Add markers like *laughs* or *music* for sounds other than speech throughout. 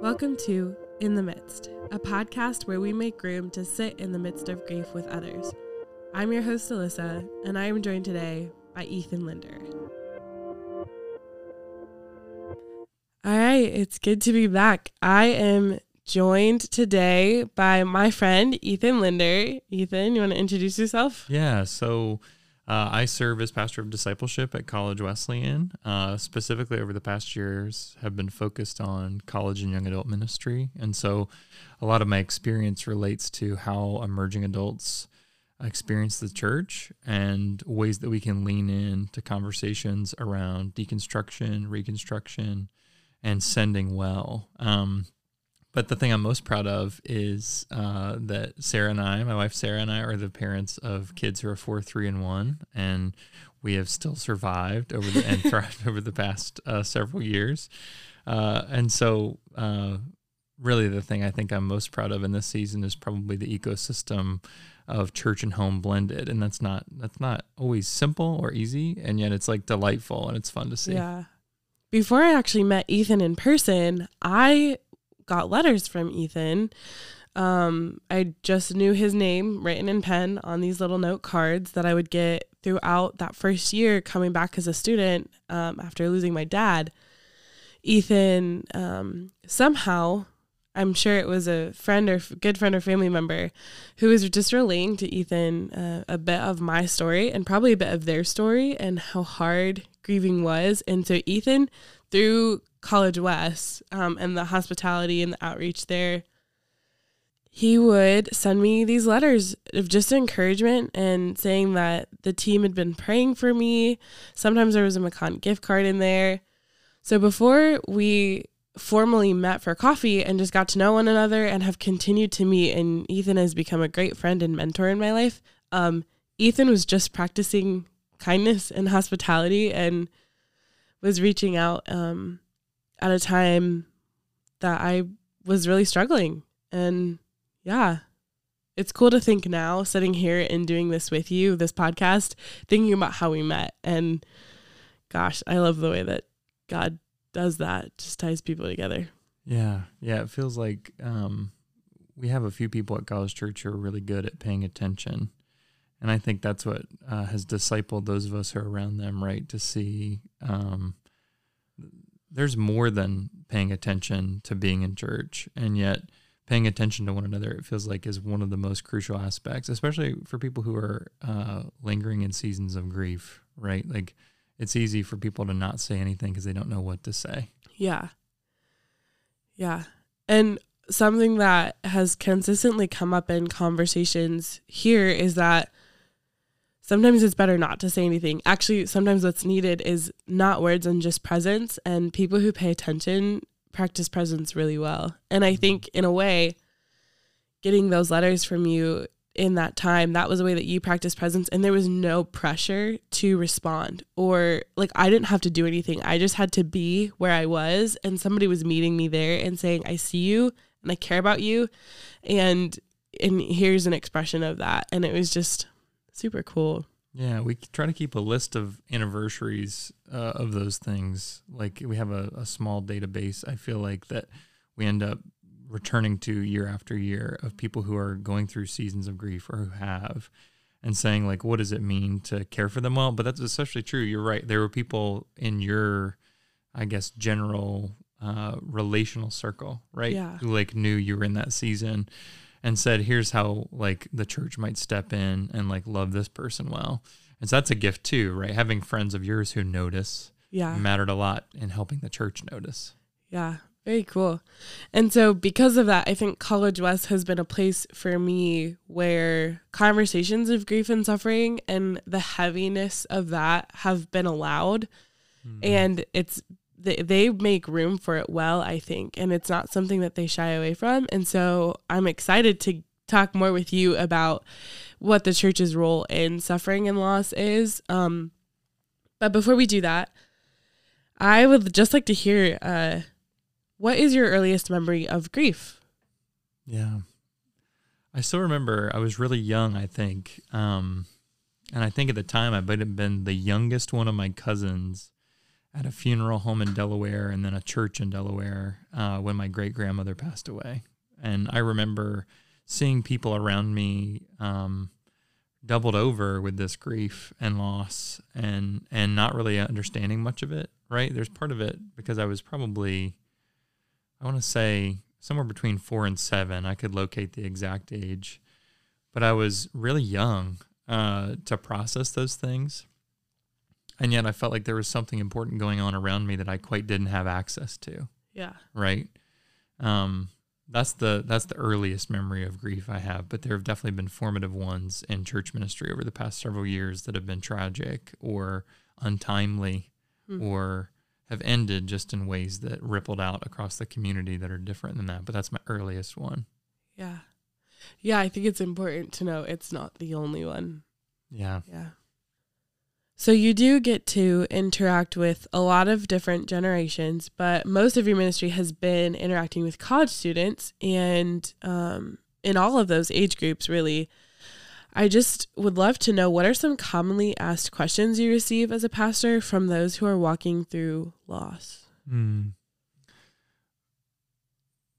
Welcome to In the Midst, a podcast where we make room to sit in the midst of grief with others. I'm your host, Alyssa, and I am joined today by Ethan Linder. All right, it's good to be back. I am joined today by my friend, Ethan Linder. Ethan, you want to introduce yourself? Yeah, so uh, I serve as pastor of discipleship at College Wesleyan. Uh, specifically, over the past years, have been focused on college and young adult ministry, and so a lot of my experience relates to how emerging adults experience the church and ways that we can lean in to conversations around deconstruction, reconstruction, and sending well. Um, but the thing I'm most proud of is uh, that Sarah and I, my wife Sarah and I, are the parents of kids who are four, three, and one, and we have still survived over the and *laughs* thrived over the past uh, several years. Uh, and so, uh, really, the thing I think I'm most proud of in this season is probably the ecosystem of church and home blended, and that's not that's not always simple or easy, and yet it's like delightful and it's fun to see. Yeah. Before I actually met Ethan in person, I got letters from Ethan. Um, I just knew his name written in pen on these little note cards that I would get throughout that first year coming back as a student um, after losing my dad. Ethan um, somehow, I'm sure it was a friend or good friend or family member who was just relaying to Ethan uh, a bit of my story and probably a bit of their story and how hard grieving was. And so Ethan, through College West um, and the hospitality and the outreach there, he would send me these letters of just encouragement and saying that the team had been praying for me. Sometimes there was a Macon gift card in there. So before we formally met for coffee and just got to know one another and have continued to meet, and Ethan has become a great friend and mentor in my life. Um, Ethan was just practicing kindness and hospitality and was reaching out um, at a time that I was really struggling. And yeah, it's cool to think now, sitting here and doing this with you, this podcast, thinking about how we met. And gosh, I love the way that God does that, just ties people together. Yeah. Yeah. It feels like um, we have a few people at College Church who are really good at paying attention. And I think that's what uh, has discipled those of us who are around them, right? To see um, there's more than paying attention to being in church and yet paying attention to one another it feels like is one of the most crucial aspects especially for people who are uh, lingering in seasons of grief right? Like it's easy for people to not say anything because they don't know what to say. Yeah. Yeah. And something that has consistently come up in conversations here is that sometimes it's better not to say anything. Actually, sometimes what's needed is not words and just presence. And people who pay attention practice presence really well. And I think, in a way, getting those letters from you in that time, that was a way that you practiced presence. And there was no pressure to respond, or like I didn't have to do anything. I just had to be where I was. And somebody was meeting me there and saying, I see you and I care about you. And and here's an expression of that. And it was just super cool. Yeah, we try to keep a list of anniversaries uh, of those things. Like we have a, a small database. I feel like that we end up returning to year after year of people who are going through seasons of grief or who have and saying like what does it mean to care for them well but that's especially true you're right there were people in your i guess general uh, relational circle right Yeah. who like knew you were in that season and said, here's how like the church might step in and like love this person well. And so that's a gift too, right? Having friends of yours who notice Yeah. mattered a lot in helping the church notice. Yeah. Very cool. And so, because of that, I think College West has been a place for me where conversations of grief and suffering and the heaviness of that have been allowed. Hmm. And it's, they, they make room for it well, I think. And it's not something that they shy away from. And so, I'm excited to talk more with you about what the church's role in suffering and loss is. Um, but before we do that, I would just like to hear uh, what is your earliest memory of grief? Yeah. I still remember I was really young, I think. Um, and I think at the time I might have been the youngest one of my cousins at a funeral home in Delaware and then a church in Delaware uh, when my great grandmother passed away. And I remember seeing people around me um, doubled over with this grief and loss and and not really understanding much of it right? There's part of it because i was probably i want to say somewhere between 4 and 7 i could locate the exact age. But i was really young uh, to process those things and yet i felt like there was something important going on around me that i quite didn't have access to Yeah. right um that's the that's the earliest memory of grief I have, but there have definitely been formative ones in church ministry over the past several years that have been tragic or untimely Hmm. or have ended just in ways that rippled out across the community that are different than that. But that's my earliest one. Yeah. Yeah, I think it's important to know it's not the only one. Yeah. Yeah. So you do get to interact with a lot of different generations, but most of your ministry has been interacting with college students and um, in all of those age groups, really. I just would love to know what are some commonly asked questions you receive as a pastor from those who are walking through loss? Hmm.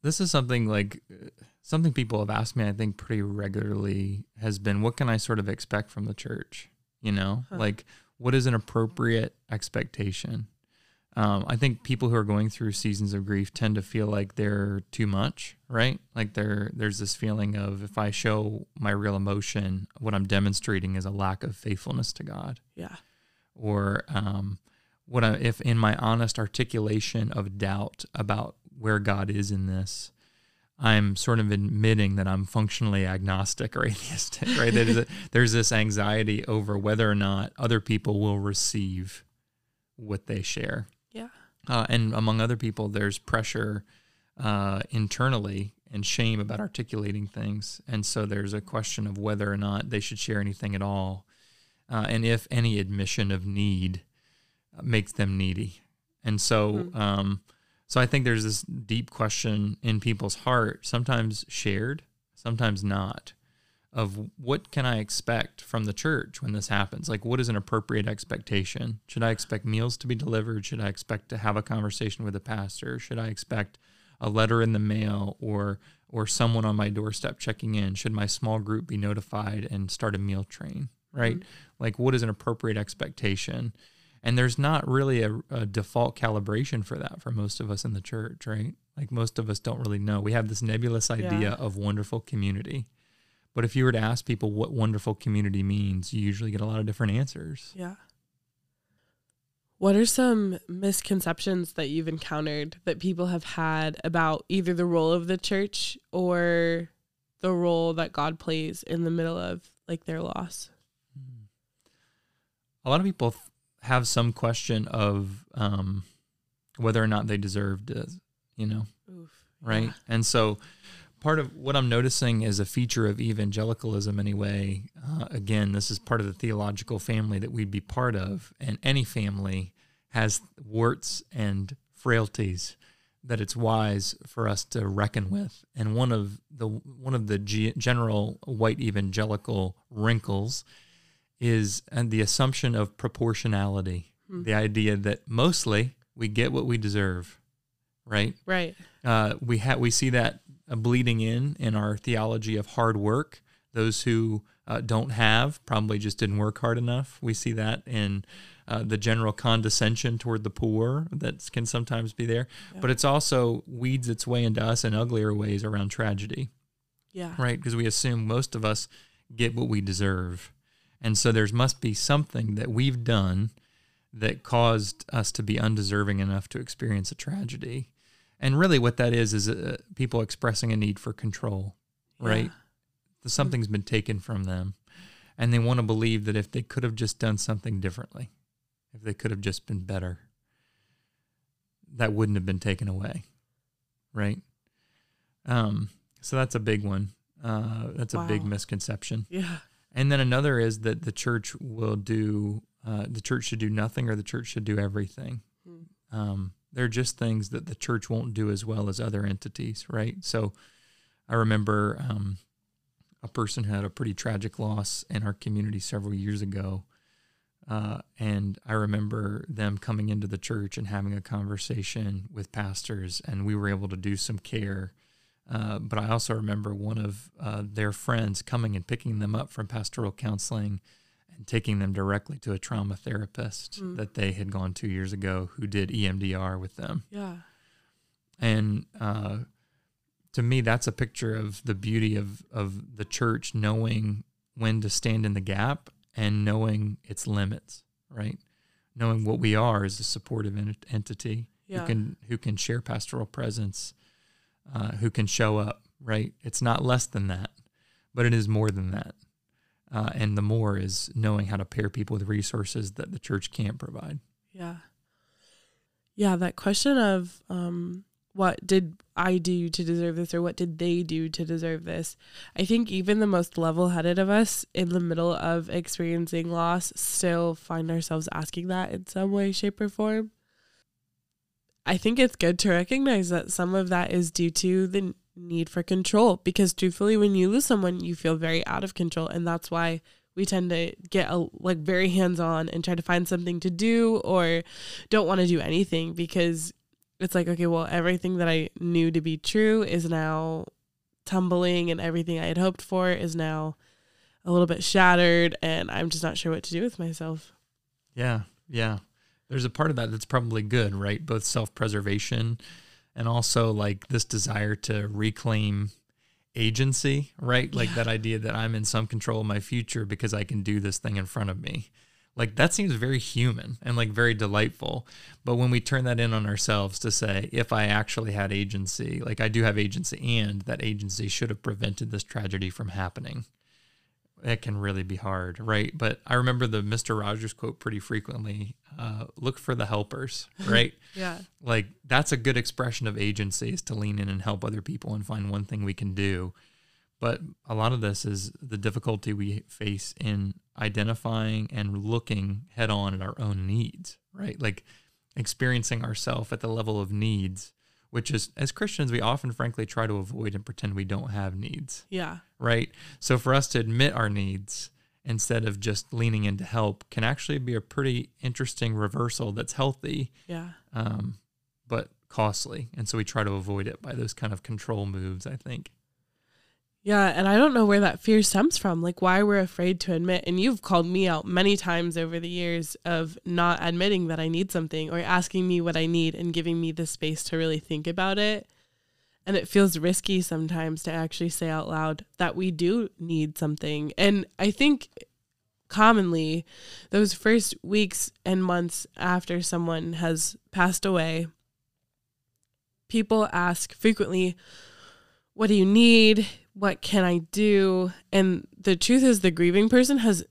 This is something like something people have asked me, I think, pretty regularly has been what can I sort of expect from the church? You know, Huh. like what is an appropriate expectation? Um, I think people who are going through seasons of grief tend to feel like they're too much, right? Like there, there's this feeling of if I show my real emotion, what I'm demonstrating is a lack of faithfulness to God Yeah. or um, what I, if in my honest articulation of doubt about where God is in this, I'm sort of admitting that I'm functionally agnostic or atheistic, *laughs* right? there's, a, there's this anxiety over whether or not other people will receive what they share. Yeah. Uh, and among other people, there's pressure uh, internally and shame about articulating things. And so there's a question of whether or not they should share anything at all. Uh, and if any admission of need uh, makes them needy. And so, Hmm. um, so I think there's this deep question in people's heart, sometimes shared, sometimes not, of what can I expect from the church when this happens? Like, what is an appropriate expectation? Should I expect meals to be delivered? Should I expect to have a conversation with a pastor? Should I expect a letter in the mail or or someone on my doorstep checking in? Should my small group be notified and start a meal train? Right? Mhm. Like, what is an appropriate expectation? And there's not really a, a default calibration for that for most of us in the church, right? Like most of us don't really know. We have this nebulous idea Yeah. of wonderful community. But if you were to ask people what wonderful community means, you usually get a lot of different answers. Yeah. What are some misconceptions that you've encountered that people have had about either the role of the church or the role that God plays in the middle of like their loss? Hmm. A lot of people have some question of um, whether or not they deserved it, you know, Oof. right? Yeah. And so part of what I'm noticing is a feature of evangelicalism, anyway. Uh, again, this is part of the theological family that we'd be part of, and any family has warts and frailties that it's wise for us to reckon with. And one of the one of the ge- general white evangelical wrinkles is and the assumption of proportionality, Hmm. the idea that mostly we get what we deserve, right? Right. Uh, we ha- we see that uh, bleeding in in our theology of hard work. Those who uh, don't have probably just didn't work hard enough. We see that in uh, the general condescension toward the poor that can sometimes be there. Yeah. But it's also weeds its way into us in uglier ways around tragedy Yeah. right? Because we assume most of us get what we deserve. And so there must be something that we've done that caused us to be undeserving enough to experience a tragedy. And really, what that is, is uh, people expressing a need for control, right? Yeah. Something's been taken from them. And they want to believe that if they could have just done something differently, if they could have just been better, that wouldn't have been taken away, right? Um, so that's a big one. Uh, that's a big misconception. Yeah. And then another is that the church will do, uh, the church should do nothing or the church should do everything. Hmm. Um, they're just things that the church won't do as well as other entities, right? So I remember um, a person had a pretty tragic loss in our community several years ago Uh, and I remember them coming into the church and having a conversation with pastors, and we were able to do some care. Uh, but I also remember one of uh, their friends coming and picking them up from pastoral counseling and taking them directly to a trauma therapist Mm. that they had gone two years ago who did EMDR with them. Yeah. And uh, to me, that's a picture of the beauty of, of the church knowing when to stand in the gap and knowing its limits, right? Knowing what we are as a supportive ent- entity Yeah. who can who can share pastoral presence, uh, who can show up, right? It's not less than that, but it is more than that. Uh, and the more is knowing how to pair people with resources that the church can't provide. Yeah. Yeah, that question of um what did I do to deserve this or what did they do to deserve this? I think even the most level-headed of us in the middle of experiencing loss still find ourselves asking that in some way shape or form. I think it's good to recognize that some of that is due to the need for control because truthfully when you lose someone you feel very out of control and that's why we tend to get a, like very hands on and try to find something to do or don't want to do anything because it's like okay well everything that I knew to be true is now tumbling and everything I had hoped for is now a little bit shattered and I'm just not sure what to do with myself. Yeah, yeah. There's a part of that that's probably good, right? Both self preservation and also like this desire to reclaim agency, right? Like Yeah. that idea that I'm in some control of my future because I can do this thing in front of me. Like that seems very human and like very delightful. But when we turn that in on ourselves to say, if I actually had agency, like I do have agency and that agency should have prevented this tragedy from happening it can really be hard, right? But I remember the Mr. Rogers quote pretty frequently uh, look for the helpers, *laughs* right? Yeah. like that's a good expression of agency is to lean in and help other people and find one thing we can do. But a lot of this is the difficulty we face in identifying and looking head on at our own needs, right? Like experiencing ourselves at the level of needs, which is, as Christians, we often frankly try to avoid and pretend we don't have needs Yeah. right? So for us to admit our needs instead of just leaning in to help can actually be a pretty interesting reversal that's healthy, Yeah. um, but costly. And so we try to avoid it by those kind of control moves, I think. Yeah, and I don't know where that fear stems from, like why we're afraid to admit. And you've called me out many times over the years of not admitting that I need something or asking me what I need and giving me the space to really think about it. And it feels risky sometimes to actually say out loud that we do need something. And I think commonly those first weeks and months after someone has passed away, people ask frequently, What do you need? What can I do? And the truth is, the grieving person has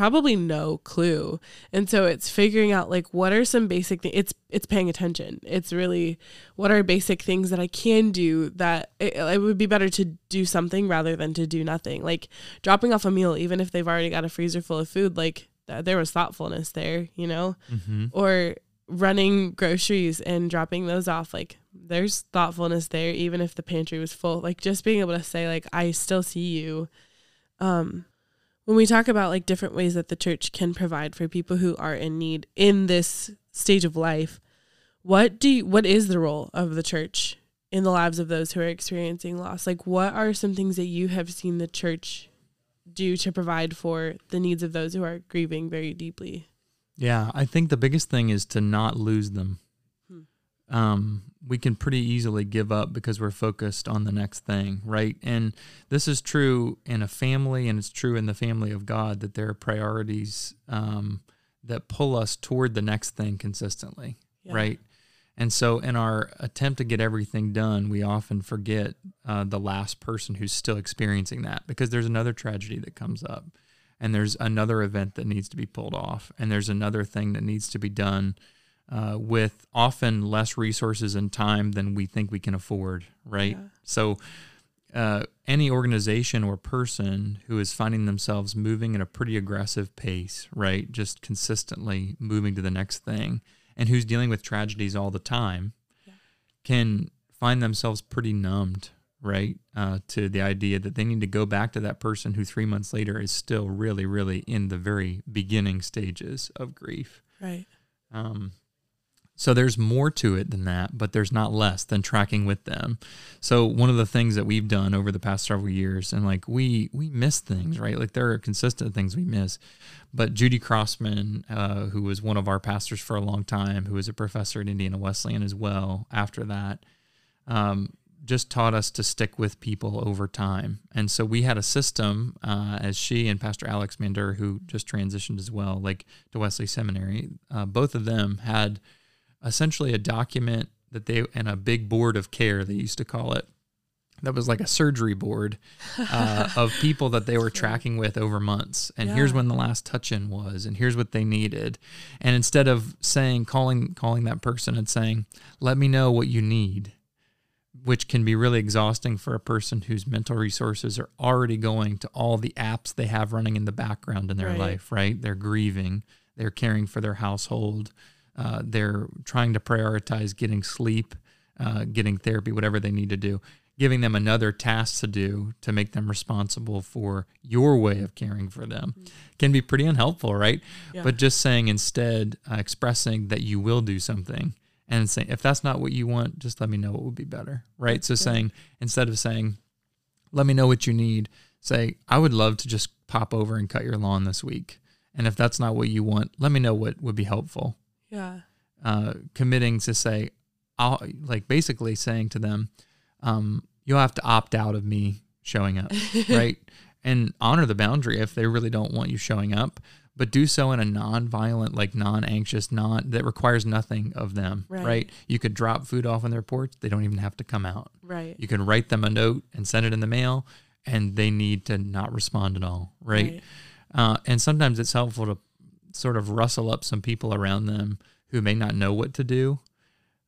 probably no clue. And so it's figuring out like what are some basic things it's it's paying attention. It's really what are basic things that i can do that it, it would be better to do something rather than to do nothing. Like dropping off a meal even if they've already got a freezer full of food like th- there was thoughtfulness there you know? Mm-hmm. or running groceries and dropping those off like there's thoughtfulness there even if the pantry was full. Like just being able to say like i still see you um when we talk about like different ways that the church can provide for people who are in need in this stage of life what do you, what is the role of the church in the lives of those who are experiencing loss like what are some things that you have seen the church do to provide for the needs of those who are grieving very deeply Yeah, I think the biggest thing is to not lose them. Hmm. Um, we can pretty easily give up because we're focused on the next thing, right? And this is true in a family, and it's true in the family of God that there are priorities um, that pull us toward the next thing consistently, Yeah. right? And so, in our attempt to get everything done, we often forget uh, the last person who's still experiencing that because there's another tragedy that comes up, and there's another event that needs to be pulled off, and there's another thing that needs to be done uh, with often less resources and time than we think we can afford, right? Yeah. So, uh, any organization or person who is finding themselves moving at a pretty aggressive pace, right? Just consistently moving to the next thing, and who's dealing with tragedies all the time, Yeah. can find themselves pretty numbed, right? Uh, to the idea that they need to go back to that person who three months later is still really, really in the very beginning stages of grief. Right. Um, so there's more to it than that, but there's not less than tracking with them. So one of the things that we've done over the past several years, and like we we miss things, right? Like there are consistent things we miss. But Judy Crossman, uh, who was one of our pastors for a long time, who was a professor at Indiana Wesleyan as well, after that, um, just taught us to stick with people over time. And so we had a system uh, as she and Pastor Alex Mander, who just transitioned as well, like to Wesley Seminary, uh, both of them had essentially a document that they and a big board of care they used to call it that was like a surgery board uh, *laughs* of people that they were tracking with over months and Yeah. here's when the last touch-in was and here's what they needed and instead of saying calling calling that person and saying let me know what you need which can be really exhausting for a person whose mental resources are already going to all the apps they have running in the background in their Right. life right they're grieving they're caring for their household uh, they're trying to prioritize getting sleep, uh, getting therapy, whatever they need to do. Giving them another task to do to make them responsible for your way of caring for them can be pretty unhelpful, right? Yeah. But just saying instead, uh, expressing that you will do something and saying, if that's not what you want, just let me know what would be better, right? That's so good. saying, instead of saying, let me know what you need, say, I would love to just pop over and cut your lawn this week. And if that's not what you want, let me know what would be helpful Yeah. uh, committing to say, I'll like basically saying to them, um, you'll have to opt out of me showing up, *laughs* right? And honor the boundary if they really don't want you showing up, but do so in a non-violent, like non-anxious, non that requires nothing of them, Right. right? You could drop food off on their porch; they don't even have to come out. Right. You can write them a note and send it in the mail, and they need to not respond at all, right? Uh, and sometimes it's helpful to sort of rustle up some people around them who may not know what to do,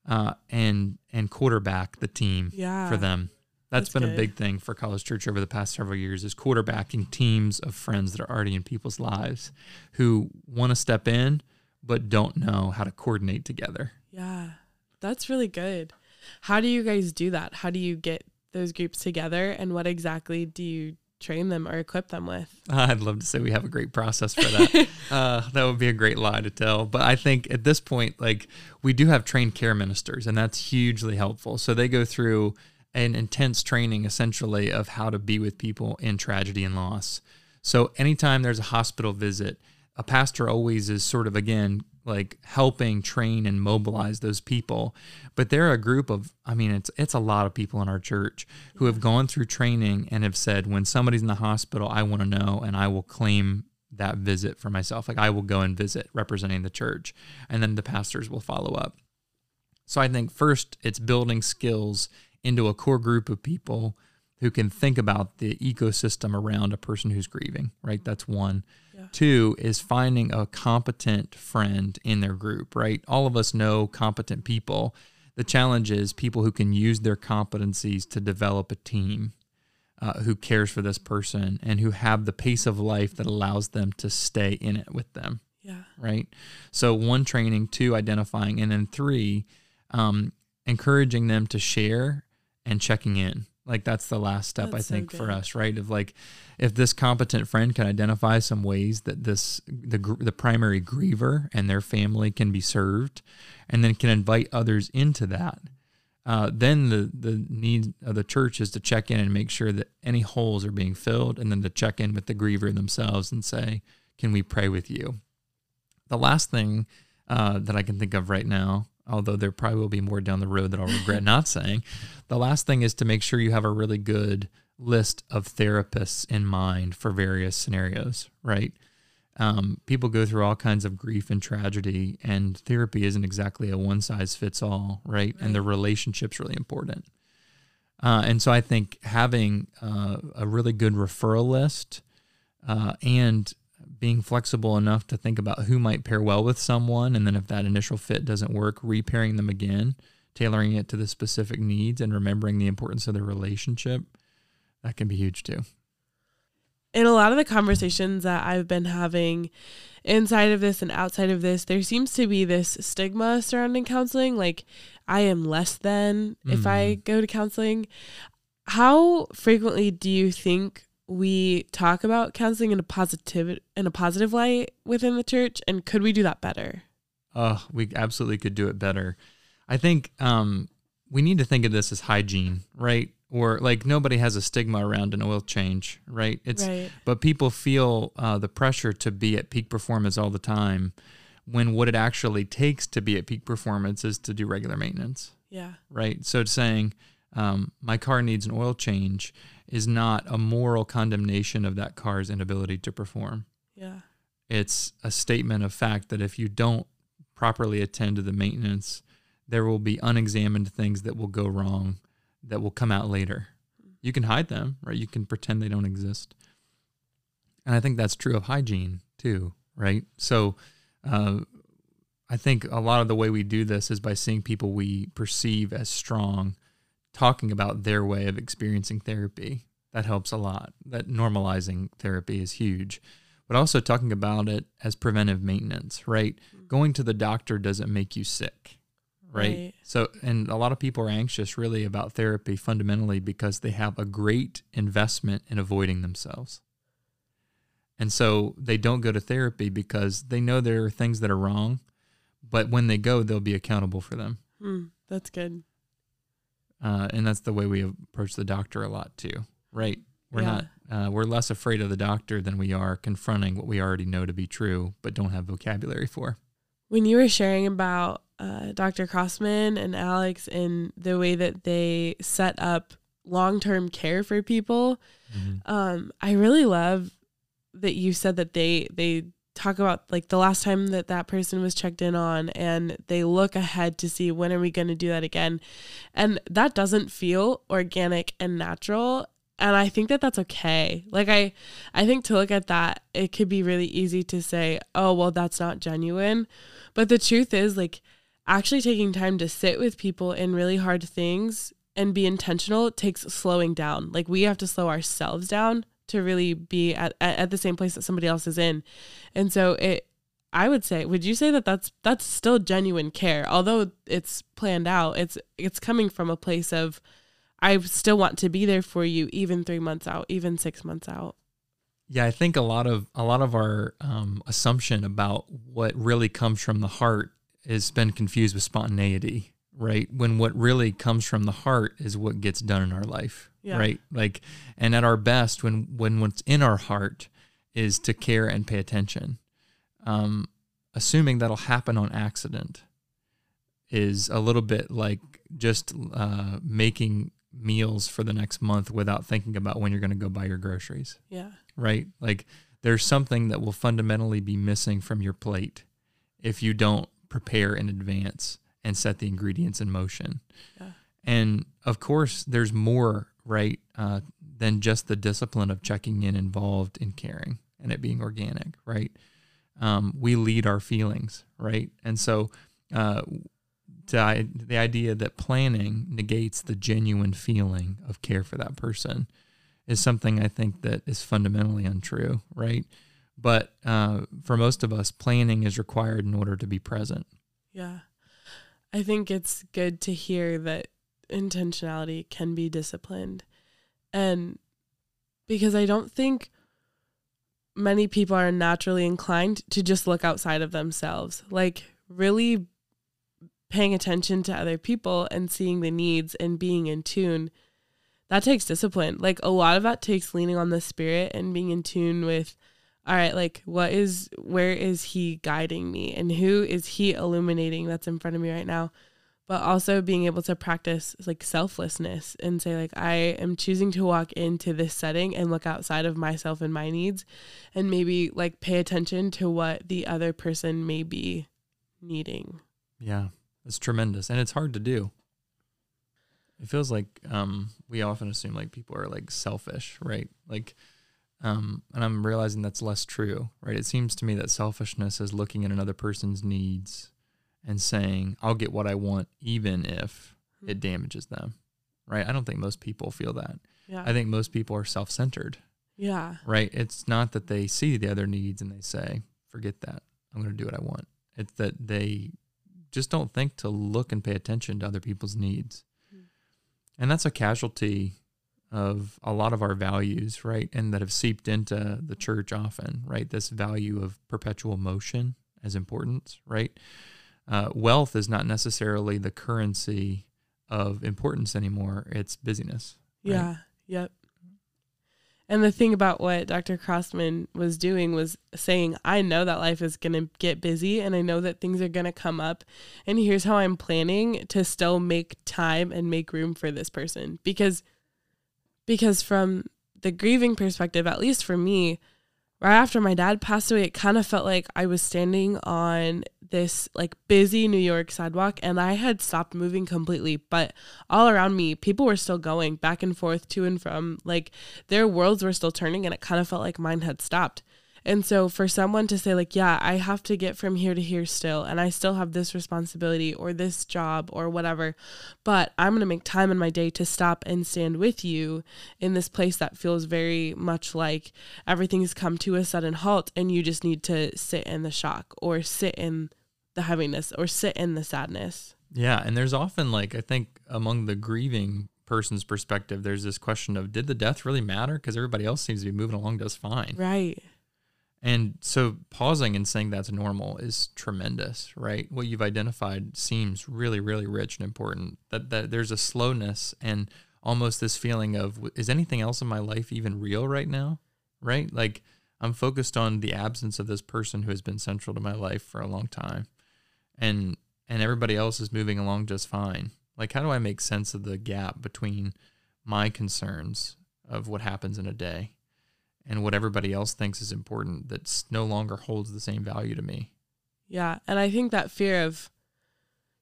uh, and and quarterback the team Yeah. for them. That's That's been a big thing for College Church over the past several years is quarterbacking teams of friends that are already in people's lives who want to step in but don't know how to coordinate together. Yeah. That's really good. How do you guys do that? How do you get those groups together and what exactly do you train them or equip them with? *laughs* I'd love to say we have a great process for that. *laughs* uh, that would be a great lie to tell. But I think at this point, like we do have trained care ministers, and that's hugely helpful. So they go through an intense training essentially of how to be with people in tragedy and loss. So anytime there's a hospital visit, a pastor always is sort of again like helping train and mobilize those people. But they're a group of I mean it's it's a lot of people in our church who have gone through training and have said when somebody's in the hospital, I want to know and I will claim that visit for myself. Like I will go and visit representing the church and then the pastors will follow up. So I think first it's building skills into a core group of people who can think about the ecosystem around a person who's grieving, right? That's one. Yeah. Two is finding a competent friend in their group, right? All of us know competent people. The challenge is people who can use their competencies to develop a team uh, who cares for this person and who have the pace of life that allows them to stay in it with them Yeah. right? So one training, two identifying, and then three, um, encouraging them to share and checking in. Like that's the last step I That's so think for us, right? Of like, if this competent friend can identify some ways that this the the primary griever and their family can be served, and then can invite others into that. Uh, then the the need of the church is to check in and make sure that any holes are being filled, and then to check in with the griever themselves and say, "Can we pray with you?" The last thing uh, that I can think of right now, although there probably will be more down the road that I'll regret not saying, the last thing is to make sure you have a really good list of therapists in mind for various scenarios, right? Um, people go through all kinds of grief and tragedy, and therapy isn't exactly a one size fits all, right? And the relationship's really important. Uh, and so I think having uh, a really good referral list uh, and being flexible enough to think about who might pair well with someone, and then if that initial fit doesn't work, repairing them again, tailoring it to the specific needs, and remembering the importance of the relationship, that can be huge too. in a lot of the conversations that I've been having inside of this and outside of this, there seems to be this stigma surrounding counseling. Like, I am less than if I mm-hmm. go to counseling. how frequently do you think we talk about counseling in a positive in a positive light within the church and could we do that better? Oh, we absolutely could do it better. I think um, we need to think of this as hygiene, right? Or like nobody has a stigma around an oil change, right? It's right. but people feel uh, the pressure to be at peak performance all the time, when what it actually takes to be at peak performance is to do regular maintenance, Yeah. right? So it's saying um, my car needs an oil change is not a moral condemnation of that car's inability to perform. Yeah. It's a statement of fact that if you don't properly attend to the maintenance, there will be unexamined things that will go wrong that will come out later. You can hide them, right? You can pretend they don't exist. And I think that's true of hygiene too, right? So uh, I think a lot of the way we do this is by seeing people we perceive as strong talking about their way of experiencing therapy. That helps a lot. That normalizing therapy is huge. But also talking about it as preventive maintenance, right? Going to the doctor doesn't make you sick, right? Right. So, and a lot of people are anxious really about therapy fundamentally because they have a great investment in avoiding themselves. And so they don't go to therapy because they know there are things that are wrong, but when they go, they'll be accountable for them. Hmm. That's good. Uh, and that's the way we approach the doctor a lot too, right? We're Yeah. not, uh, we're less afraid of the doctor than we are confronting what we already know to be true, but don't have vocabulary for. When you were sharing about uh, Dr. Crossman and Alex and the way that they set up long term care for people, um, I really love that you said that they they talk about like the last time that that person was checked in on and they look ahead to see when are we going to do that again. And that doesn't feel organic and natural and i think that that's okay. Like i i think to look at that it could be really easy to say oh well that's not genuine. But the truth is like actually taking time to sit with people in really hard things and be intentional takes slowing down. Like we have to slow ourselves down to really be at, at, the same place that somebody else is in. And so it i would say would you say that that's that's still genuine care? Although it's planned out it's it's coming from a place of i still want to be there for you even three months out even six months out. Yeah, I think a lot of a lot of our um, assumption about what really comes from the heart has been confused with spontaneity, right? When what really comes from the heart is what gets done in our life, Yeah. right? Like, and at our best, when when what's in our heart is to care and pay attention, um, assuming that'll happen on accident is a little bit like just uh, making meals for the next month without thinking about when you're going to go buy your groceries yeah right? Like there's something that will fundamentally be missing from your plate if you don't prepare in advance and set the ingredients in motion. Yeah. And of course, there's more, right, uh, than just the discipline of checking in involved in caring and it being organic, right? Um, we lead our feelings, right? And so, uh, to, I- the idea that planning negates the genuine feeling of care for that person is something I think that is fundamentally untrue, right? But uh, for most of us, planning is required in order to be present. Yeah. I think it's good to hear that intentionality can be disciplined. And because I don't think many people are naturally inclined to just look outside of themselves. Like, really paying attention to other people and seeing the needs and being in tune. That takes discipline. Like, a lot of that takes leaning on the spirit and being in tune with all right, like what is where is he guiding me and who is he illuminating that's in front of me right now? But also being able to practice like selflessness and say like I am choosing to walk into this setting and look outside of myself and my needs and maybe like pay attention to what the other person may be needing. Yeah, it's tremendous, and it's hard to do. It feels like um, we often assume like people are like selfish, right? Like, um, and I'm realizing that's less true, right? It seems to me that selfishness is looking at another person's needs and saying, "I'll get what I want, even if it damages them." Right? I don't think most people feel that. Yeah. I think most people are self-centered, yeah. right? It's not that they see the other needs and they say, "Forget that. I'm going to do what I want." It's that they just don't think to look and pay attention to other people's needs. Mm. And that's a casualty of a lot of our values, right? And that have seeped into the church often, right? This value of perpetual motion as importance, right? Uh, wealth is not necessarily the currency of importance anymore. It's busyness. Right? Yeah. Yep. And the thing about what Dr. Crossman was doing was saying, I know that life is going to get busy and I know that things are going to come up. And here's how I'm planning to still make time and make room for this person. Because, because from the grieving perspective, at least for me, right after my dad passed away, it kind of felt like I was standing on this like busy New York sidewalk and I had stopped moving completely, but all around me, people were still going back and forth to and from. Like their worlds were still turning and it kind of felt like mine had stopped. And so for someone to say, like, yeah, I have to get from here to here still, and I still have this responsibility or this job or whatever, but I'm going to make time in my day to stop and stand with you in this place that feels very much like everything's come to a sudden halt and you just need to sit in the shock or sit in the heaviness or sit in the sadness. Yeah. And there's often, like, I think among the grieving person's perspective, there's this question of did the death really matter? Because everybody else seems to be moving along just fine. Right. And so pausing and saying that's normal is tremendous, right? What you've identified seems really, really rich and important. That that there's a slowness and almost this feeling of is anything else in my life even real right now? Right? Like I'm focused on the absence of this person who has been central to my life for a long time. And and everybody else is moving along just fine. Like how do I make sense of the gap between my concerns of what happens in a day and what everybody else thinks is important that's no longer holds the same value to me. Yeah. And I think that fear of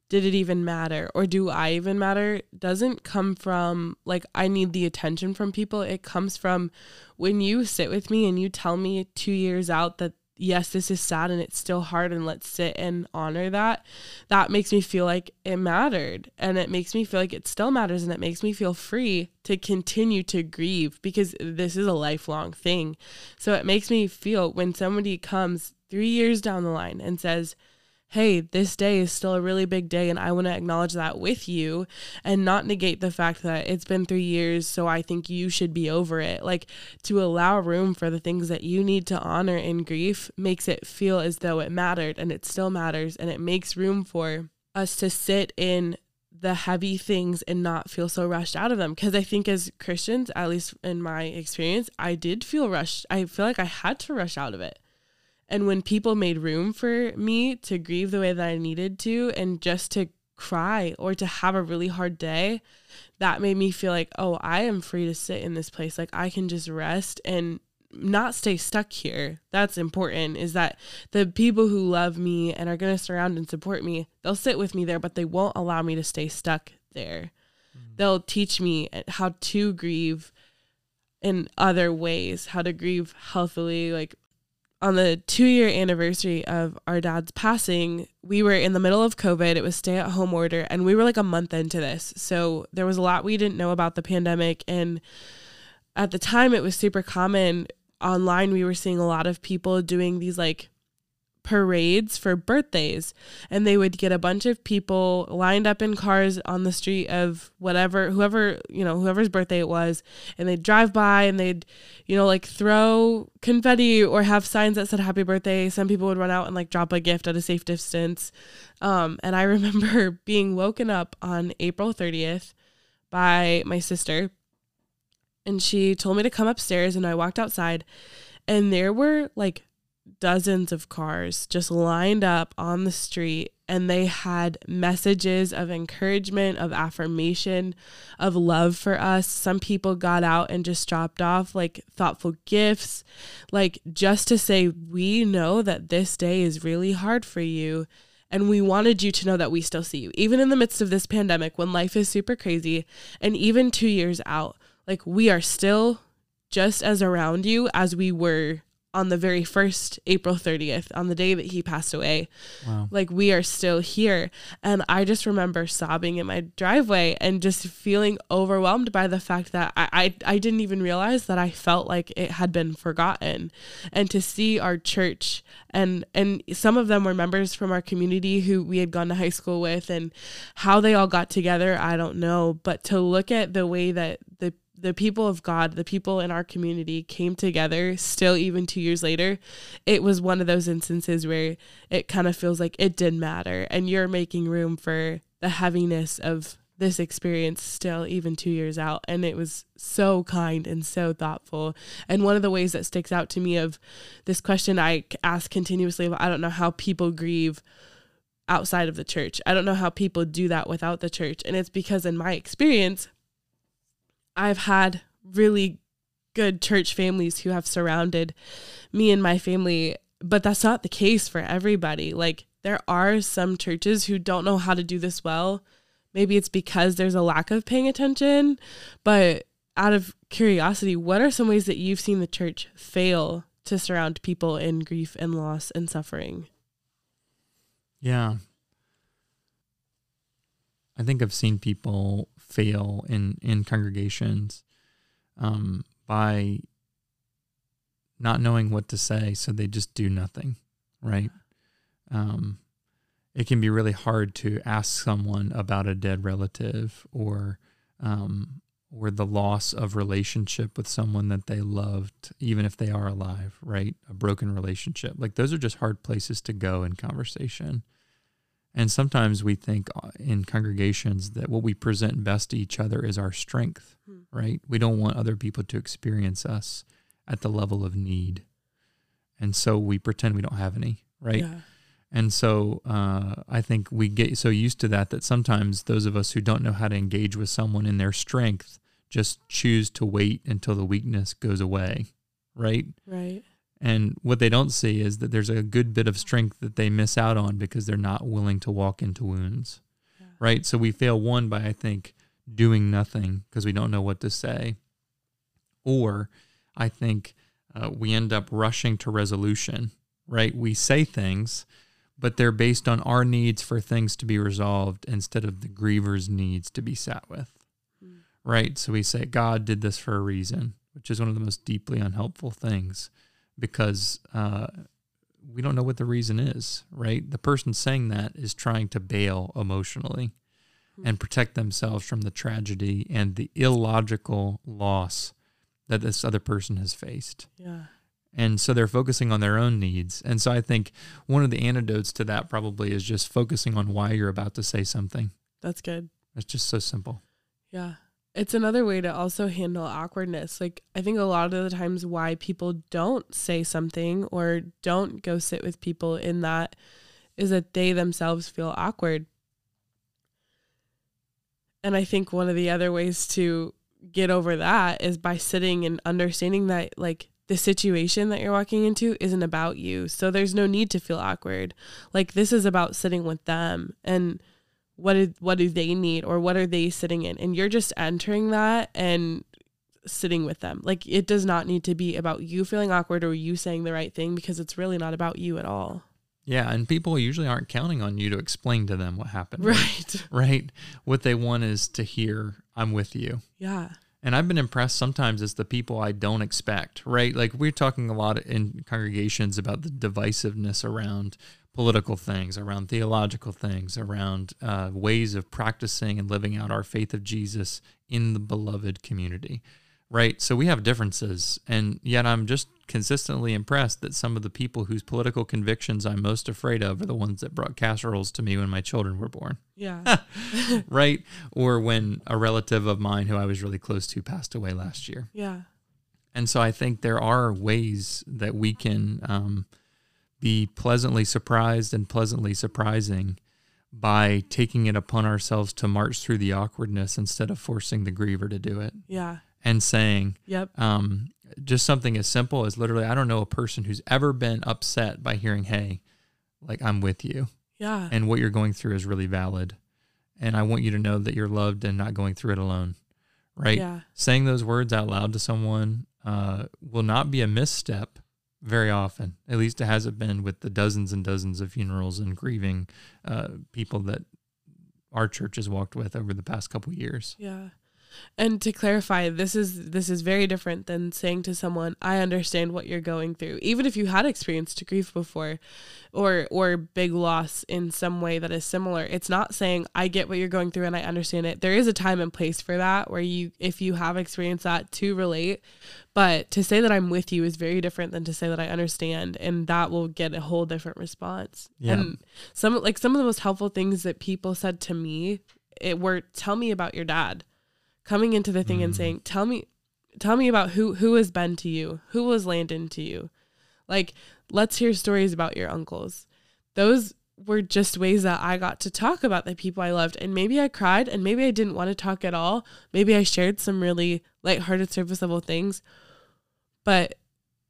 did it even matter or do I even matter doesn't come from like I need the attention from people. It comes from when you sit with me and you tell me two years out that yes, this is sad and it's still hard, and let's sit and honor that. That makes me feel like it mattered. And it makes me feel like it still matters. And it makes me feel free to continue to grieve because this is a lifelong thing. So it makes me feel when somebody comes three years down the line and says, hey, this day is still a really big day, and I want to acknowledge that with you and not negate the fact that it's been three years, so I think you should be over it. Like to allow room for the things that you need to honor in grief makes it feel as though it mattered, and it still matters, and it makes room for us to sit in the heavy things and not feel so rushed out of them. Because I think as Christians, at least in my experience, I did feel rushed. I feel like I had to rush out of it. And when people made room for me to grieve the way that I needed to and just to cry or to have a really hard day, that made me feel like, oh, I am free to sit in this place. Like I can just rest and not stay stuck here. That's important is that the people who love me and are going to surround and support me, they'll sit with me there, but they won't allow me to stay stuck there. Mm-hmm. They'll teach me how to grieve in other ways, how to grieve healthily, like on the two year anniversary of our dad's passing, we were in the middle of COVID. It was stay at home order, and we were like a month into this. So there was a lot we didn't know about the pandemic. And at the time, it was super common online. We were seeing a lot of people doing these like parades for birthdays. And they would get a bunch of people lined up in cars on the street of whatever whoever you know whoever's birthday it was. And they'd drive by and they'd you know like throw confetti or have signs that said happy birthday. Some people would run out and like drop a gift at a safe distance. Um, and i *laughs* remember being woken up on april 30th by my sister. And she told me to come upstairs and i walked outside. And there were like dozens of cars just lined up on the street and they had messages of encouragement, of affirmation, of love for us. Some people got out and just dropped off like thoughtful gifts, like just to say, we know that this day is really hard for you. And we wanted you to know that we still see you, even in the midst of this pandemic when life is super crazy. And even two years out, like we are still just as around you as we were on the very first April 30th, on the day that he passed away. Wow. Like we are still here. And I just remember sobbing in my driveway and just feeling overwhelmed by the fact that I, I, I didn't even realize that I felt like it had been forgotten. And to see our church and and some of them were members from our community who we had gone to high school with and how they all got together, I don't know. But to look at the way that the the people of God, the people in our community came together still even 2 years later, it was one of those instances where it kind of feels like it didn't matter and you're making room for the heaviness of this experience still even 2 years out and it was so kind and so thoughtful. And one of the ways that sticks out to me of this question I ask continuously I don't know how people grieve outside of the church. I don't know how people do that without the church. And it's because in my experience I've had really good church families who have surrounded me and my family, but that's not the case for everybody. Like, there are some churches who don't know how to do this well. Maybe it's because there's a lack of paying attention, but out of curiosity, what are some ways that you've seen the church fail to surround people in grief and loss and suffering? Yeah. I think I've seen people fail in in congregations um, by not knowing what to say, so they just do nothing, right? Um, it can be really hard to ask someone about a dead relative or um, or the loss of relationship with someone that they loved, even if they are alive, right? A broken relationship. Like those are just hard places to go in conversation. And sometimes we think uh, in congregations that what we present best to each other is our strength, hmm. right? We don't want other people to experience us at the level of need. And so we pretend we don't have any, right? Yeah. And so uh, I think we get so used to that that sometimes those of us who don't know how to engage with someone in their strength just choose to wait until the weakness goes away, right? Right. And what they don't see is that there's a good bit of strength that they miss out on because they're not willing to walk into wounds. Yeah. Right. So we fail one by, I think, doing nothing because we don't know what to say. Or I think uh, we end up rushing to resolution. Right. We say things, but they're based on our needs for things to be resolved instead of the griever's needs to be sat with. Mm. Right. So we say, God did this for a reason, which is one of the most deeply unhelpful things because uh, we don't know what the reason is, right? The person saying that is trying to bail emotionally hmm. and protect themselves from the tragedy and the illogical loss that this other person has faced. Yeah. And so they're focusing on their own needs. And so I think one of the antidotes to that probably is just focusing on why you're about to say something. That's good. It's just so simple. Yeah. It's another way to also handle awkwardness. Like, I think a lot of the times why people don't say something or don't go sit with people in that is that they themselves feel awkward. And I think one of the other ways to get over that is by sitting and understanding that, like, the situation that you're walking into isn't about you. So there's no need to feel awkward. Like, this is about sitting with them and what do, what do they need or what are they sitting in? And you're just entering that and sitting with them. Like it does not need to be about you feeling awkward or you saying the right thing because it's really not about you at all. Yeah and people usually aren't counting on you to explain to them what happened. Right. Right. What they want is to hear i'm with you. Yeah. And I've been impressed sometimes as the people I don't expect, right? Like we're talking a lot in congregations about the divisiveness around political things, around theological things, around uh, ways of practicing and living out our faith of Jesus in the beloved community, right? So we have differences, and yet I'm just consistently impressed that some of the people whose political convictions I'm most afraid of are the ones that brought casseroles to me when my children were born. Yeah. *laughs* right? Or when a relative of mine who I was really close to passed away last year. Yeah. And so I think there are ways that we can um, be pleasantly surprised and pleasantly surprising by taking it upon ourselves to march through the awkwardness instead of forcing the griever to do it. Yeah. And saying, yep. Um, just something as simple as literally, I don't know a person who's ever been upset by hearing, hey, like I'm with you. Yeah. And what you're going through is really valid. And I want you to know that you're loved and not going through it alone. Right. Yeah. Saying those words out loud to someone uh, will not be a misstep very often. At least it hasn't been with the dozens and dozens of funerals and grieving uh, people that our church has walked with over the past couple years. Yeah. And to clarify, this is this is very different than saying to someone, "I understand what you're going through." Even if you had experienced grief before or or big loss in some way that is similar. It's not saying, "I get what you're going through and I understand it." There is a time and place for that where you if you have experienced that to relate, but to say that I'm with you is very different than to say that I understand and that will get a whole different response. Yeah. And some like some of the most helpful things that people said to me it were tell me about your dad coming into the thing and Mm. saying tell me tell me about who who has been to you who was landon to you like let's hear stories about your uncles those were just ways that i got to talk about the people i loved and maybe i cried and maybe i didn't want to talk at all maybe i shared some really lighthearted surface level things but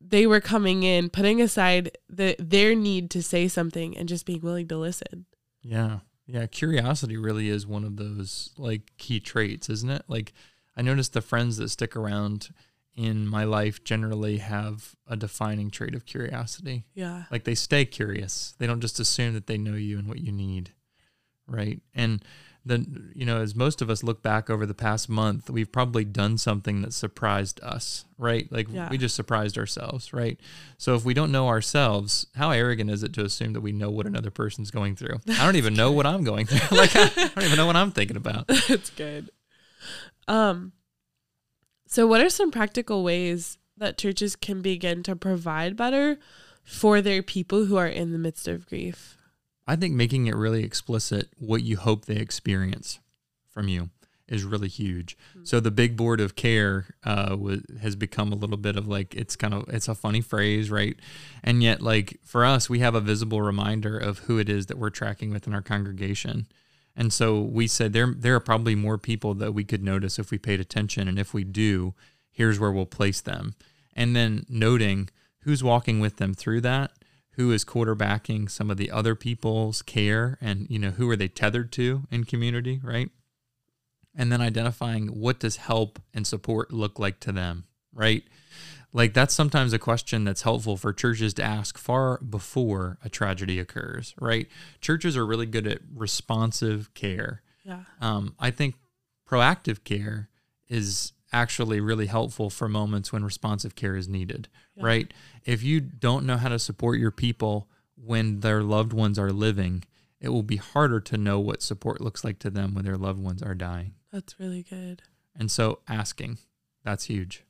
they were coming in putting aside the their need to say something and just being willing to listen Yeah. Yeah. Curiosity really is one of those like key traits, isn't it? Like I noticed the friends that stick around in my life generally have a defining trait of curiosity. yeah Like they stay curious. They don't just assume that they know you and what you need. Right. And then, you know, as most of us look back over the past month, we've probably done something that surprised us, right? Like Yeah. we just surprised ourselves, right? So if we don't know ourselves, how arrogant is it to assume that we know what another person's going through? I don't even know what I'm going through. *laughs* like I don't even know what I'm thinking about. *laughs* That's good. Um so what are some practical ways that churches can begin to provide better for their people who are in the midst of grief? I think making it really explicit what you hope they experience from you is really huge. So the big board of care uh, was, has become a little bit of like it's kind of it's a funny phrase, right? And yet, like for us, we have a visible reminder of who it is that we're tracking within our congregation. And so we said there there are probably more people that we could notice if we paid attention, and if we do, here's where we'll place them. And then noting who's walking with them through that, who is quarterbacking some of the other people's care, and you know who are they tethered to in community, right? And then identifying what does help and support look like to them, right? Like that's sometimes a question that's helpful for churches to ask far before a tragedy occurs, right? Churches are really good at responsive care. Yeah. Um, I think proactive care is actually really helpful for moments when responsive care is needed, Yeah. right? If you don't know how to support your people when their loved ones are living, it will be harder to know what support looks like to them when their loved ones are dying. That's really good. And so asking, that's huge.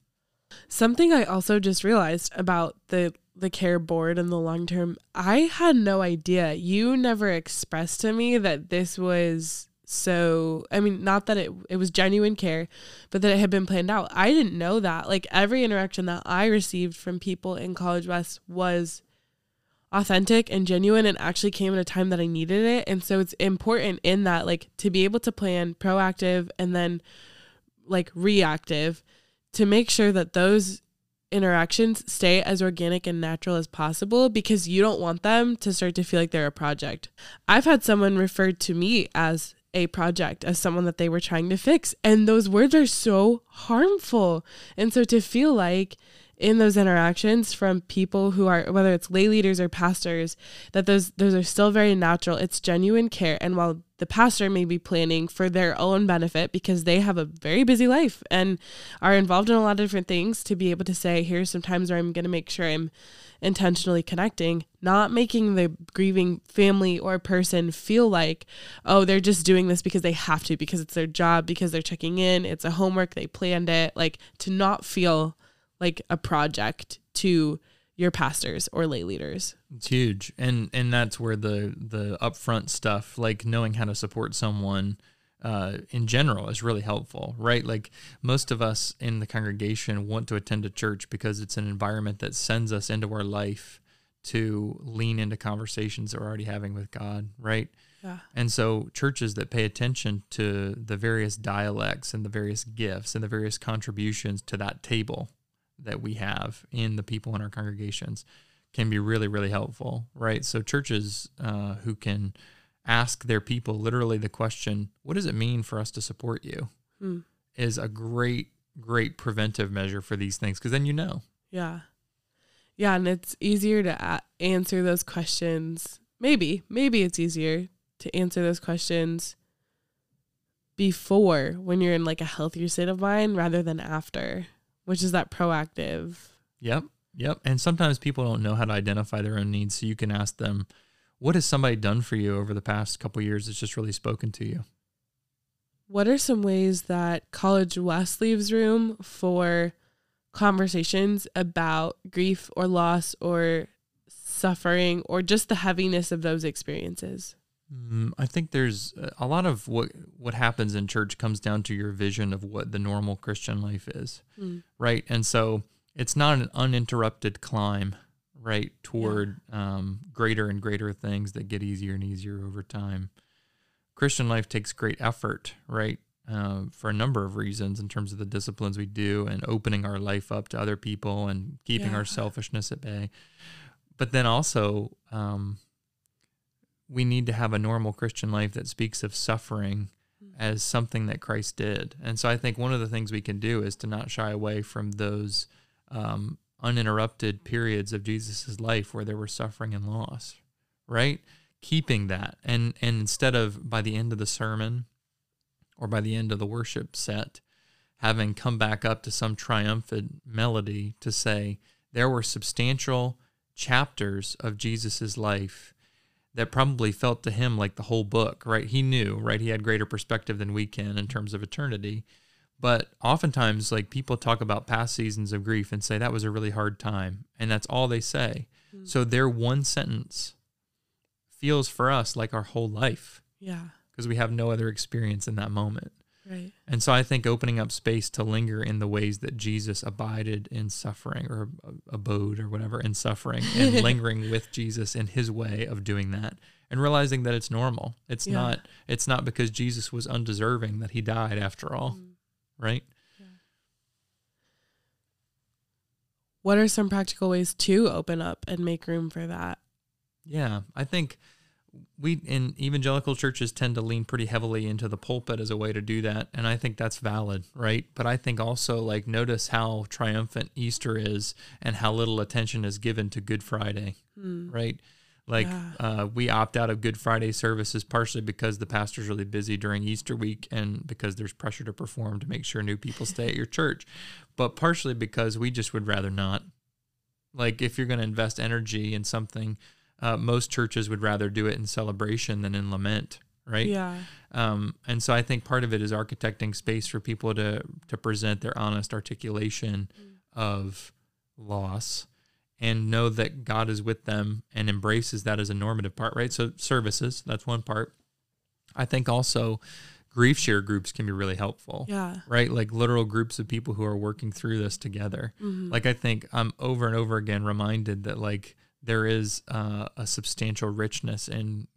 Something I also just realized about the the care board and the long term, I had no idea. You never expressed to me that this was so I mean, not that it it was genuine care, but that it had been planned out. I didn't know that. Like every interaction that I received from people in College West was authentic and genuine and actually came at a time that I needed it. And so it's important in that like to be able to plan proactive and then like reactive to make sure that those interactions stay as organic and natural as possible because you don't want them to start to feel like they're a project. I've had someone referred to me as a project, as someone that they were trying to fix, and those words are so harmful. And so to feel like in those interactions from people who are whether it's lay leaders or pastors that those those are still very natural. It's genuine care. And while the pastor may be planning for their own benefit because they have a very busy life and are involved in a lot of different things to be able to say here's some times where I'm going to make sure I'm intentionally connecting not making the grieving family or person feel like oh they're just doing this because they have to because it's their job because they're checking in it's a homework they planned it like to not feel like a project to your pastors or lay leaders. It's huge, and and that's where the the upfront stuff, like knowing how to support someone, uh, in general, is really helpful, right? Like most of us in the congregation want to attend a church because it's an environment that sends us into our life to lean into conversations that we're already having with God, right? Yeah. And so churches that pay attention to the various dialects and the various gifts and the various contributions to that table that we have in the people in our congregations can be really, really helpful, right? So churches uh, who can ask their people literally the question, "What does it mean for us to support you?" Hmm. is a great, great preventive measure for these things because then you know. Yeah. Yeah. And it's easier to a- answer those questions. Maybe, maybe it's easier to answer those questions before when you're in like a healthier state of mind rather than after, which is that proactive. Yep. Yep. And sometimes people don't know how to identify their own needs. So you can ask them, what has somebody done for you over the past couple years that's just really spoken to you? What are some ways that College West leaves room for conversations about grief or loss or suffering or just the heaviness of those experiences? Mm, I think there's a lot of what what happens in church comes down to your vision of what the normal Christian life is, mm. right? And so it's not an uninterrupted climb, right, toward yeah. um, greater and greater things that get easier and easier over time. Christian life takes great effort, right, uh, for a number of reasons in terms of the disciplines we do and opening our life up to other people and keeping yeah. our selfishness at bay. But then also, um, we need to have a normal Christian life that speaks of suffering mm-hmm. as something that Christ did. And so I think one of the things we can do is to not shy away from those um, uninterrupted periods of Jesus's life where there were suffering and loss, right? Keeping that. And, and instead of by the end of the sermon or by the end of the worship set, having come back up to some triumphant melody to say, there were substantial chapters of Jesus's life that probably felt to him like the whole book, right? He knew, right? He had greater perspective than we can in terms of eternity. But oftentimes, like people talk about past seasons of grief and say that was a really hard time. And that's all they say. Mm-hmm. So their one sentence feels for us like our whole life. Yeah. Because we have no other experience in that moment. Right. And so I think opening up space to linger in the ways that Jesus abided in suffering or abode or whatever in suffering and *laughs* lingering with Jesus in his way of doing that and realizing that it's normal. It's yeah. not it's not because Jesus was undeserving that he died after all. Mm. Right? Yeah. What are some practical ways to open up and make room for that? Yeah, I think we in evangelical churches tend to lean pretty heavily into the pulpit as a way to do that and i think that's valid right but i think also like notice how triumphant easter is and how little attention is given to good friday mm. right like yeah. uh, we opt out of good friday services partially because the pastor's really busy during easter week and because there's pressure to perform to make sure new people stay at your church but partially because we just would rather not like if you're going to invest energy in something uh, most churches would rather do it in celebration than in lament, right? Yeah. Um, and so I think part of it is architecting space for people to to present their honest articulation mm. of loss and know that God is with them and embraces that as a normative part, right? So services, that's one part. I think also grief share groups can be really helpful. Yeah. Right? Like literal groups of people who are working through this together. Mm-hmm. Like I think I'm over and over again reminded that like there is uh, a substantial richness in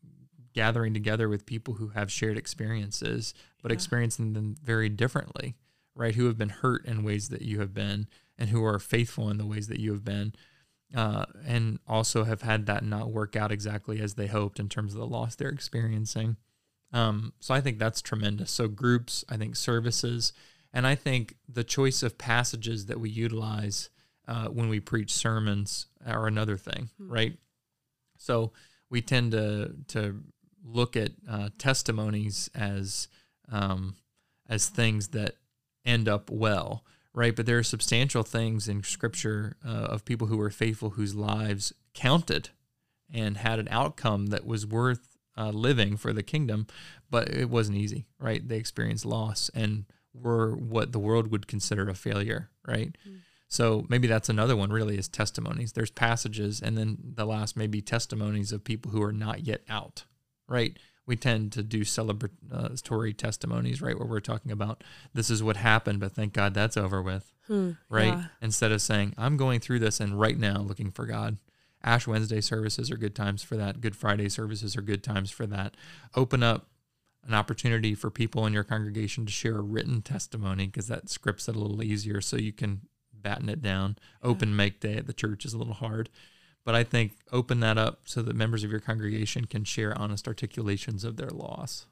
gathering together with people who have shared experiences, but yeah. experiencing them very differently, right? Who have been hurt in ways that you have been, and who are faithful in the ways that you have been, uh, and also have had that not work out exactly as they hoped in terms of the loss they're experiencing. Um, so I think that's tremendous. So groups, I think services, and I think the choice of passages that we utilize uh, when we preach sermons are another thing, mm-hmm. right? So we tend to to look at uh, testimonies as um, as things that end up well, right? But there are substantial things in Scripture uh, of people who were faithful, whose lives counted and had an outcome that was worth uh, living for the kingdom, but it wasn't easy, right? They experienced loss and were what the world would consider a failure, right? Mm-hmm. So maybe that's another one really is testimonies. There's passages and then the last maybe testimonies of people who are not yet out, right? We tend to do celebratory testimonies, right? Where we're talking about this is what happened, but thank God that's over with, hmm, right? Yeah. Instead of saying, I'm going through this and right now looking for God. Ash Wednesday services are good times for that. Good Friday services are good times for that. Open up an opportunity for people in your congregation to share a written testimony because that scripts it a little easier so you can batten it down. Open make day at the church is a little hard. But I think open that up so that members of your congregation can share honest articulations of their loss.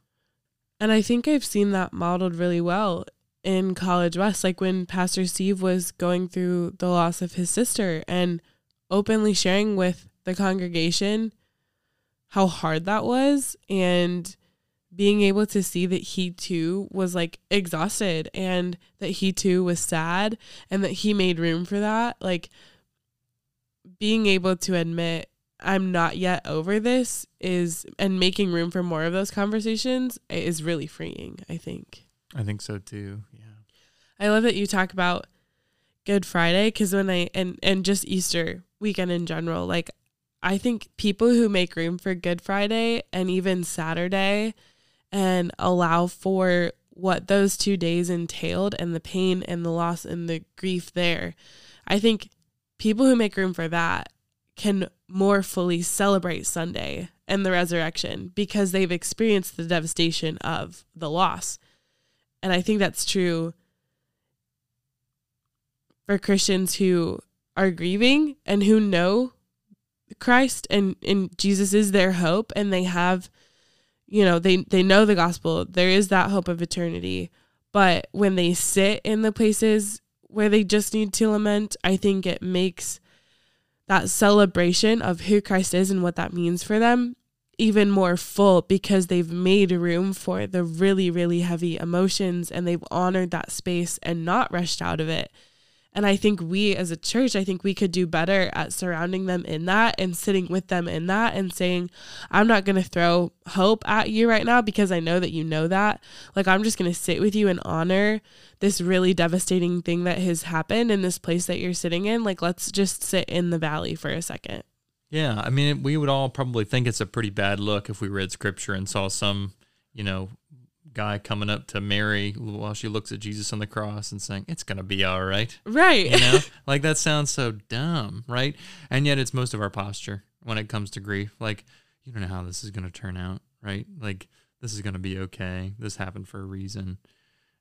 And I think I've seen that modeled really well in College West, like when Pastor Steve was going through the loss of his sister and openly sharing with the congregation how hard that was and being able to see that he too was like exhausted and that he too was sad and that he made room for that like being able to admit I'm not yet over this is and making room for more of those conversations is really freeing, I think. I think so too. Yeah. I love that you talk about Good Friday cuz when I and and just Easter weekend in general, like I think people who make room for Good Friday and even Saturday and allow for what those two days entailed and the pain and the loss and the grief there. I think people who make room for that can more fully celebrate Sunday and the resurrection because they've experienced the devastation of the loss. And I think that's true for Christians who are grieving and who know Christ and, and Jesus is their hope and they have you know they they know the gospel. There is that hope of eternity. But when they sit in the places where they just need to lament i think it makes that celebration of who christ is and what that means for them even more full because they've made room for the really really heavy emotions and they've honored that space and not rushed out of it and I think we as a church, I think we could do better at surrounding them in that and sitting with them in that and saying, I'm not going to throw hope at you right now because I know that you know that. Like, I'm just going to sit with you and honor this really devastating thing that has happened in this place that you're sitting in. Like, let's just sit in the valley for a second. Yeah. I mean, we would all probably think it's a pretty bad look if we read scripture and saw some, you know, guy coming up to Mary while she looks at Jesus on the cross and saying, It's going to be all right. Right. You know, *laughs* like that sounds so dumb, right? And yet it's most of our posture when it comes to grief. Like, you don't know how this is going to turn out, right? Like, this is going to be okay. This happened for a reason.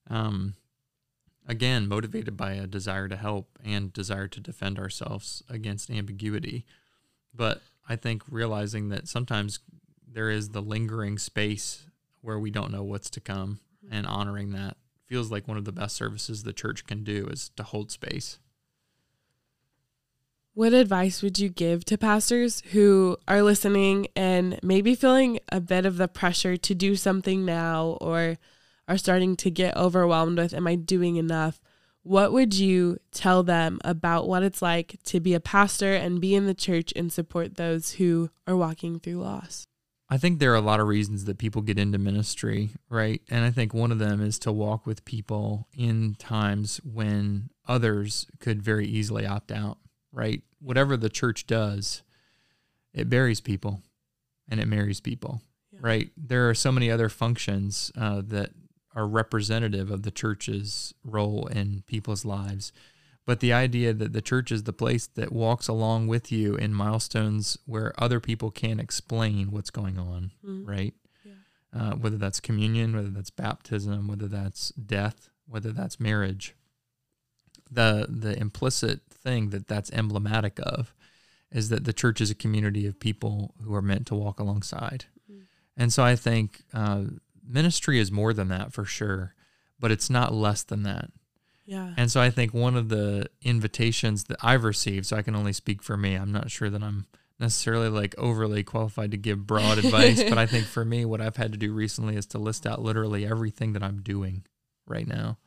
Um, again, motivated by a desire to help and desire to defend ourselves against ambiguity. But I think realizing that sometimes there is the lingering space where we don't know what's to come mm-hmm. and honoring that feels like one of the best services the church can do is to hold space. What advice would you give to pastors who are listening and maybe feeling a bit of the pressure to do something now or are starting to get overwhelmed with, Am I doing enough? What would you tell them about what it's like to be a pastor and be in the church and support those who are walking through loss? I think there are a lot of reasons that people get into ministry, right? And I think one of them is to walk with people in times when others could very easily opt out, right? Whatever the church does, it buries people and it marries people, yeah. right? There are so many other functions uh, that are representative of the church's role in people's lives but the idea that the church is the place that walks along with you in milestones where other people can't explain what's going on, mm. right? Yeah. Uh, whether that's communion, whether that's baptism, whether that's death, whether that's marriage. The the implicit thing that that's emblematic of is that the church is a community of people who are meant to walk alongside. Mm. And so I think uh, ministry is more than that for sure, but it's not less than that. Yeah. And so I think one of the invitations that I've received, so I can only speak for me, I'm not sure that I'm necessarily like overly qualified to give broad *laughs* advice, but I think for me, what I've had to do recently is to list out literally everything that I'm doing right now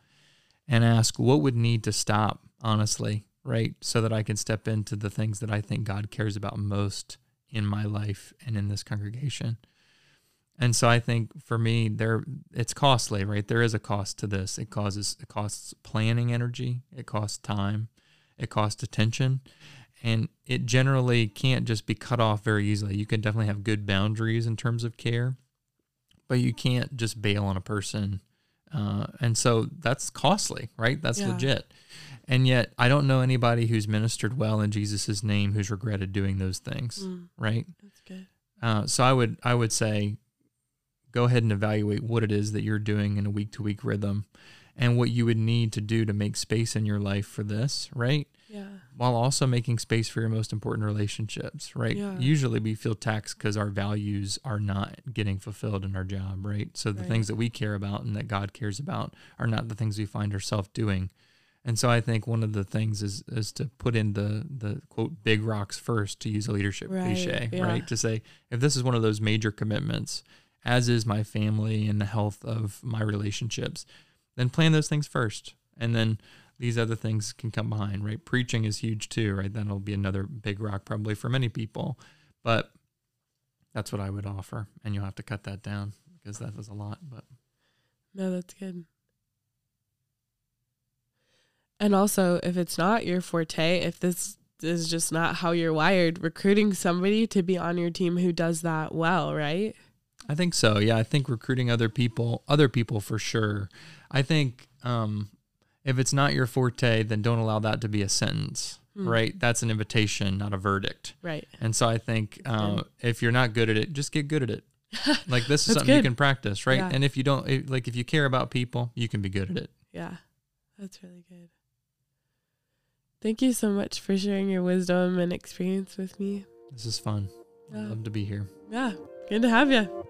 and ask what would need to stop, honestly, right? So that I can step into the things that I think God cares about most in my life and in this congregation. And so I think for me, there it's costly, right? There is a cost to this. It causes it costs planning energy, it costs time, it costs attention, and it generally can't just be cut off very easily. You can definitely have good boundaries in terms of care, but you can't just bail on a person. Uh, and so that's costly, right? That's yeah. legit. And yet, I don't know anybody who's ministered well in Jesus' name who's regretted doing those things, mm, right? That's good. Uh, so I would I would say go ahead and evaluate what it is that you're doing in a week to week rhythm and what you would need to do to make space in your life for this, right? Yeah. While also making space for your most important relationships, right? Yeah. Usually we feel taxed because our values are not getting fulfilled in our job, right? So the right. things that we care about and that God cares about are not the things we find ourselves doing. And so I think one of the things is is to put in the the quote big rocks first to use a leadership right. cliche, yeah. right? To say if this is one of those major commitments, as is my family and the health of my relationships, then plan those things first. And then these other things can come behind, right? Preaching is huge too, right? That'll be another big rock probably for many people. But that's what I would offer. And you'll have to cut that down because that was a lot. But No, that's good. And also, if it's not your forte, if this is just not how you're wired, recruiting somebody to be on your team who does that well, right? I think so. Yeah, I think recruiting other people, other people for sure. I think um, if it's not your forte, then don't allow that to be a sentence, Hmm. right? That's an invitation, not a verdict. Right. And so I think uh, if you're not good at it, just get good at it. *laughs* Like this is something you can practice, right? Yeah. And if you don't, like if you care about people, you can be good at it. Yeah. That's really good. Thank you so much for sharing your wisdom and experience with me. This is fun. Yeah. I'd love to be here. Yeah. Good to have you.